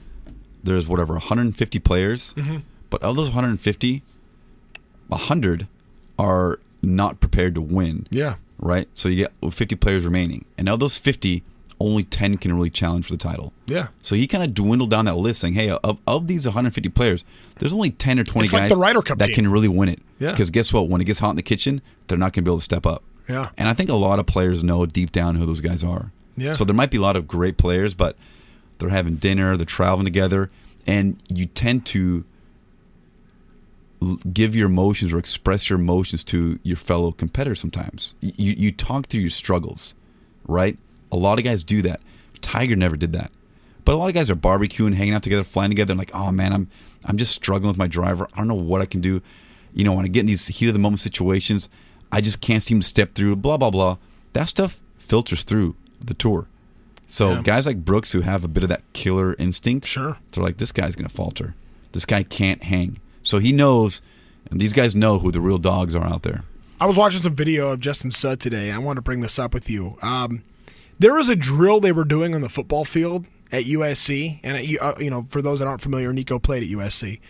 there's whatever 150 players, Mm-hmm. but of those 150, 100 are not prepared to win. Yeah. Right. So you get 50 players remaining, and of those 50, only 10 can really challenge for the title. Yeah. So he kind of dwindled down that list, saying, "Hey, of, of these 150 players, there's only 10 or 20 It's like guys Cup that team. can really win it." Yeah. Because guess what? When it gets hot in the kitchen, they're not going to be able to step up. Yeah. And I think a lot of players know deep down who those guys are. Yeah. So there might be a lot of great players, but they're having dinner, they're traveling together, and you tend to give your emotions or express your emotions to your fellow competitors sometimes. You you talk through your struggles, right? A lot of guys do that. Tiger never did that. But a lot of guys are barbecuing, hanging out together, flying together, and like, oh man, I'm I'm just struggling with my driver. I don't know what I can do. You know, when I get in these heat of the moment situations, I just can't seem to step through. Blah blah blah. That stuff filters through the tour. So Yeah. guys like Brooks who have a bit of that killer instinct, Sure. they're like, this guy's gonna falter. This guy can't hang. So he knows, and these guys know who the real dogs are out there. I was watching some video of Justin Suh today. I want to bring this up with you. Um, there was a drill they were doing on the football field at USC, and you, uh, you know, for those that aren't familiar, Nico played at USC,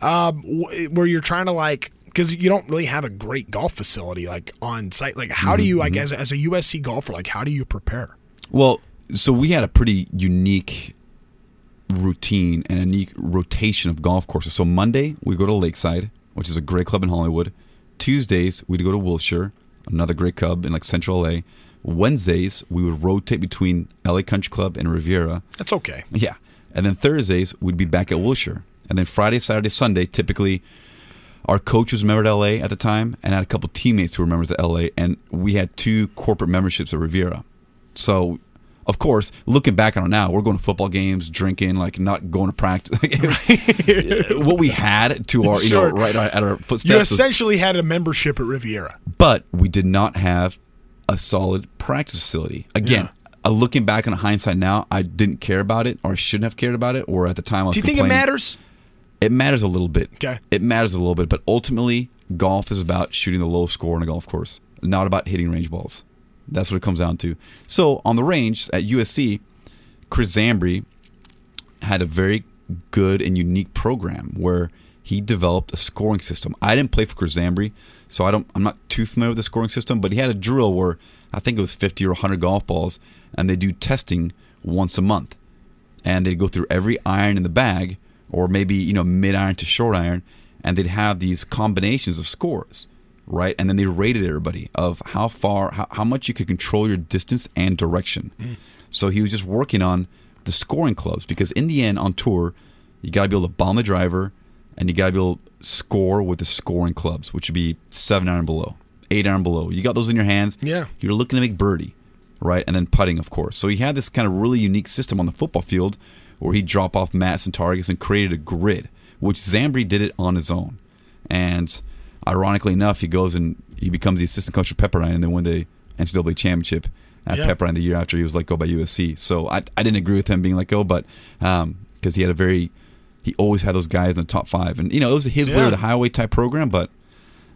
um, where you're trying to like because you don't really have a great golf facility like on site. Like, how do you like as as a USC golfer, like how do you prepare? Well, so we had a pretty unique routine and a unique rotation of golf courses. So Monday we go to Lakeside, which is a great club in Hollywood. Tuesdays we'd go to Wilshire, another great club in like Central LA. Wednesdays we would rotate between LA Country Club and Riviera. That's okay. Yeah. And then Thursdays we'd be back at Wilshire. And then Friday, Saturday, Sunday, typically our coach was a member at LA at the time and had a couple teammates who were members at LA. And we had two corporate memberships at Riviera. So, of course, looking back on it now, we're going to football games, drinking, like not going to practice. Like, was- what we had to our, you Sure. know, right at our footsteps. You was- essentially had a membership at Riviera. but we did not have a solid practice facility. Again, uh, looking back on hindsight now, I didn't care about it, or I shouldn't have cared about it, or at the time I was. Do you think it matters? It matters a little bit. Okay. It matters a little bit, but ultimately, golf is about shooting the lowest score on a golf course, not about hitting range balls. That's what it comes down to. So on the range at USC, Chris Zambri had a very good and unique program where he developed a scoring system. I didn't play for Chris Zambri, so I don't. I'm not too familiar with the scoring system, but he had a drill where I think it was 50 or 100 golf balls, and they do testing once a month, and they'd go through every iron in the bag, or maybe you know mid iron to short iron, and they'd have these combinations of scores, right? And then they rated everybody of how far, how, how much you could control your distance and direction. Mm. So he was just working on the scoring clubs because in the end on tour, you got to be able to bomb the driver, and you got to be able to score with the scoring clubs, which would be seven iron below, eight iron below. You got those in your hands. Yeah. You're looking to make birdie, right? And then putting, of course. So he had this kind of really unique system on the football field where he'd drop off mats and targets and created a grid, which Zambri did it on his own. And ironically enough, he goes and he becomes the assistant coach of Pepperdine and then win the NCAA championship at Yeah. Pepperdine the year after he was let go by USC. So I, I didn't agree with him being let go, but um, because he had a very, he always had those guys in the top five. And, you know, it was his way Yeah. or the highway type program, but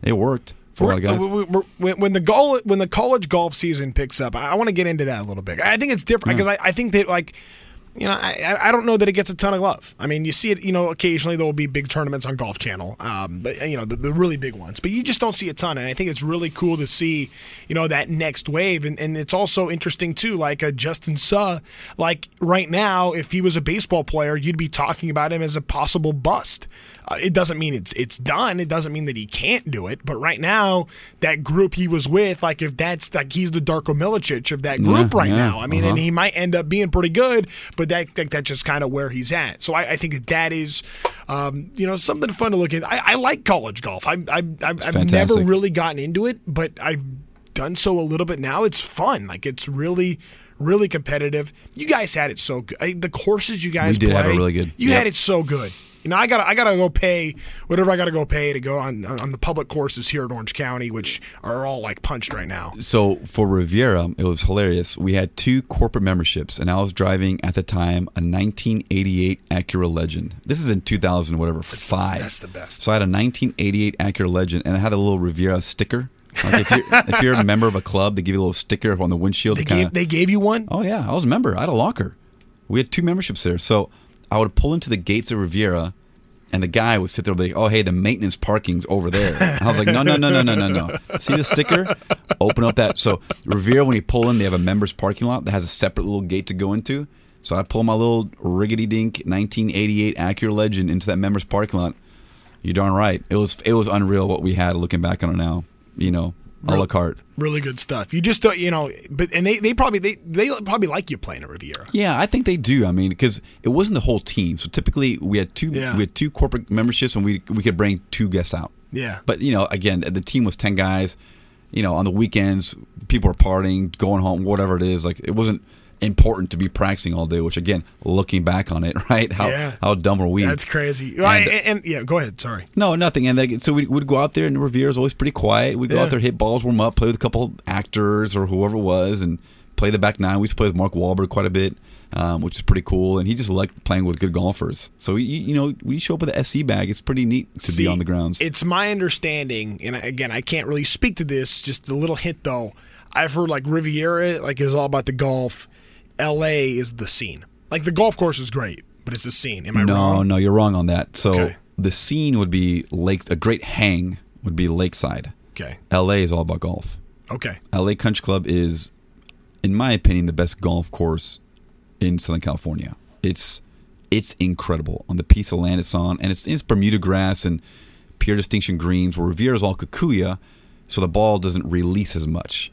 it worked for a lot of guys. We're- we're- When, the goal, when the college golf season picks up, I, want to get into that a little bit. I think it's different because I, I think that like. You know, I, I- don't know that it gets a ton of love. I mean, you see it. You know, occasionally there will be big tournaments on Golf Channel, um, but you know the, the really big ones. But you just don't see a ton, and I think it's really cool to see, you know, that next wave. And, and it's also interesting too, like a Justin Suh. Like right now, if he was a baseball player, you'd be talking about him as a possible bust. Uh, it doesn't mean it's it's done. It doesn't mean that he can't do it. But right now, that group he was with, like if that's like he's the Darko Milicic of that group Yeah, right yeah, now. I mean, and uh-huh. he might end up being pretty good, but that, that that's just kind of where he's at. So I, I think that that is, um, you know, something fun to look at. I, I like college golf. I, I, I've, I've never really gotten into it, but I've done so a little bit now. It's fun. Like it's really. Really competitive. You guys had it so good. I, the courses you guys We did have it really good. You Yep. had it so good. You know, I gotta I gotta go pay whatever I gotta go pay to go on on the public courses here at Orange County, which are all like punched right now. So for Riviera, it was hilarious. We had two corporate memberships, and I was driving at the time a 1988 Acura Legend. This is in 2000, whatever, five. that's the best. So I had a 1988 Acura Legend, and I had a little Riviera sticker. Like if, you're, if you're a member of a club, they give you a little sticker on the windshield. They kinda, gave they gave you one. Oh yeah, I was a member. I had a locker. We had two memberships there. So I would pull into the gates of Riviera, and the guy would sit there and be like, "Oh hey, the maintenance parking's over there." And I was like, "No, no, no, no, no, no, no. See the sticker? Open up that." So Riviera, when you pull in, they have a members parking lot that has a separate little gate to go into. So I pull my little riggedy dink 1988 Acura Legend into that members parking lot. You're darn right. It was it was unreal what we had looking back on it now. You know, a la carte. Really good stuff. You just don't, you know, but and they, they probably they they probably like you playing a Riviera. Yeah, I think they do. I mean, because it wasn't the whole team. So typically, we had two Yeah. we had two corporate memberships, and we we could bring two guests out. Yeah. But you know, again, the team was ten guys. You know, on the weekends, people are partying, going home, whatever it is. Like it wasn't important to be practicing all day. Which again, looking back on it, right? How Yeah. how dumb are we? That's crazy. And- And, and, yeah, go ahead. Sorry. No, nothing. And they, so we would go out there, and Revere always pretty quiet. We'd go Yeah. out there, hit balls, warm up, play with a couple actors or whoever it was, and play the back nine. We used to play with Mark Wahlberg quite a bit, um, which is pretty cool. And he just liked playing with good golfers. So you, you know, when you show up with an SC bag, it's pretty neat to See, be on the grounds. It's my understanding, and again, I can't really speak to this. Just a little hint, though. I've heard like Riviera, like is all about the golf. L.A. is the scene. Like the golf course is great, but it's the scene. Am I no, wrong? no, no, you're wrong on that. So Okay. the scene would be lake. A great hang would be lakeside. Okay. LA is all about golf. Okay. LA Country Club is, in my opinion, the best golf course in Southern California. It's it's incredible on the piece of land it's on, and it's, it's Bermuda grass and pure distinction greens. Where Riviera is all Kikuyu, so the ball doesn't release as much.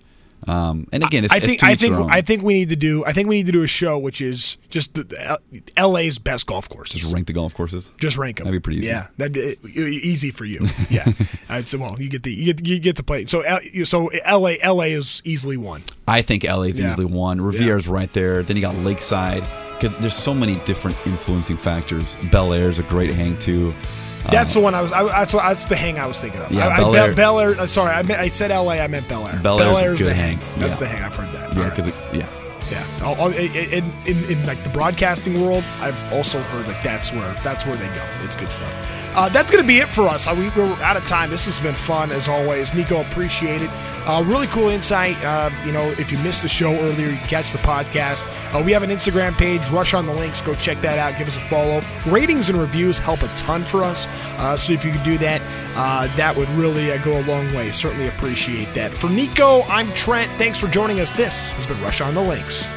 Um, and again, it's, I think I think. I think we need to do I think we need to do a show which is just the, the LA's best golf courses. just rank the golf courses. Just rank them. That'd be pretty easy. Yeah, that'd be easy for you. Yeah, I'd say. Well, you get the you get, you get to play. So so LA LA is easily one. I think LA's Yeah. easily one. Riviera's right there. Then you got Lakeside because there's so many different influencing factors. Bel Air's a great hang too. That's the one I was. I, that's what, that's the hang I was thinking of. Yeah, I, Bel I, Air- Bel Air. uh, Sorry, I, meant, I said L.A. I meant Bel Air. Bel a Air's good the hang. hang. That's Yeah. the hang. I've heard that. Yeah, All right. because yeah, Yeah, All- all- in, in, in, in like the broadcasting world, I've also heard like that's where that's where they go. It's good stuff. Uh, that's gonna be it for us. Uh, we, we're out of time. This has been fun as always. Nico, appreciate it. Uh, really cool insight. Uh, you know, if you missed the show earlier, you can catch the podcast. Uh, we have an Instagram page. Rush on the links. Go check that out. Give us a follow. Ratings and reviews help a ton for us. Uh, so if you could do that, that would really go a long way. Certainly appreciate that. For Nico, I'm Trent. Thanks for joining us. This has been Rush on the Links.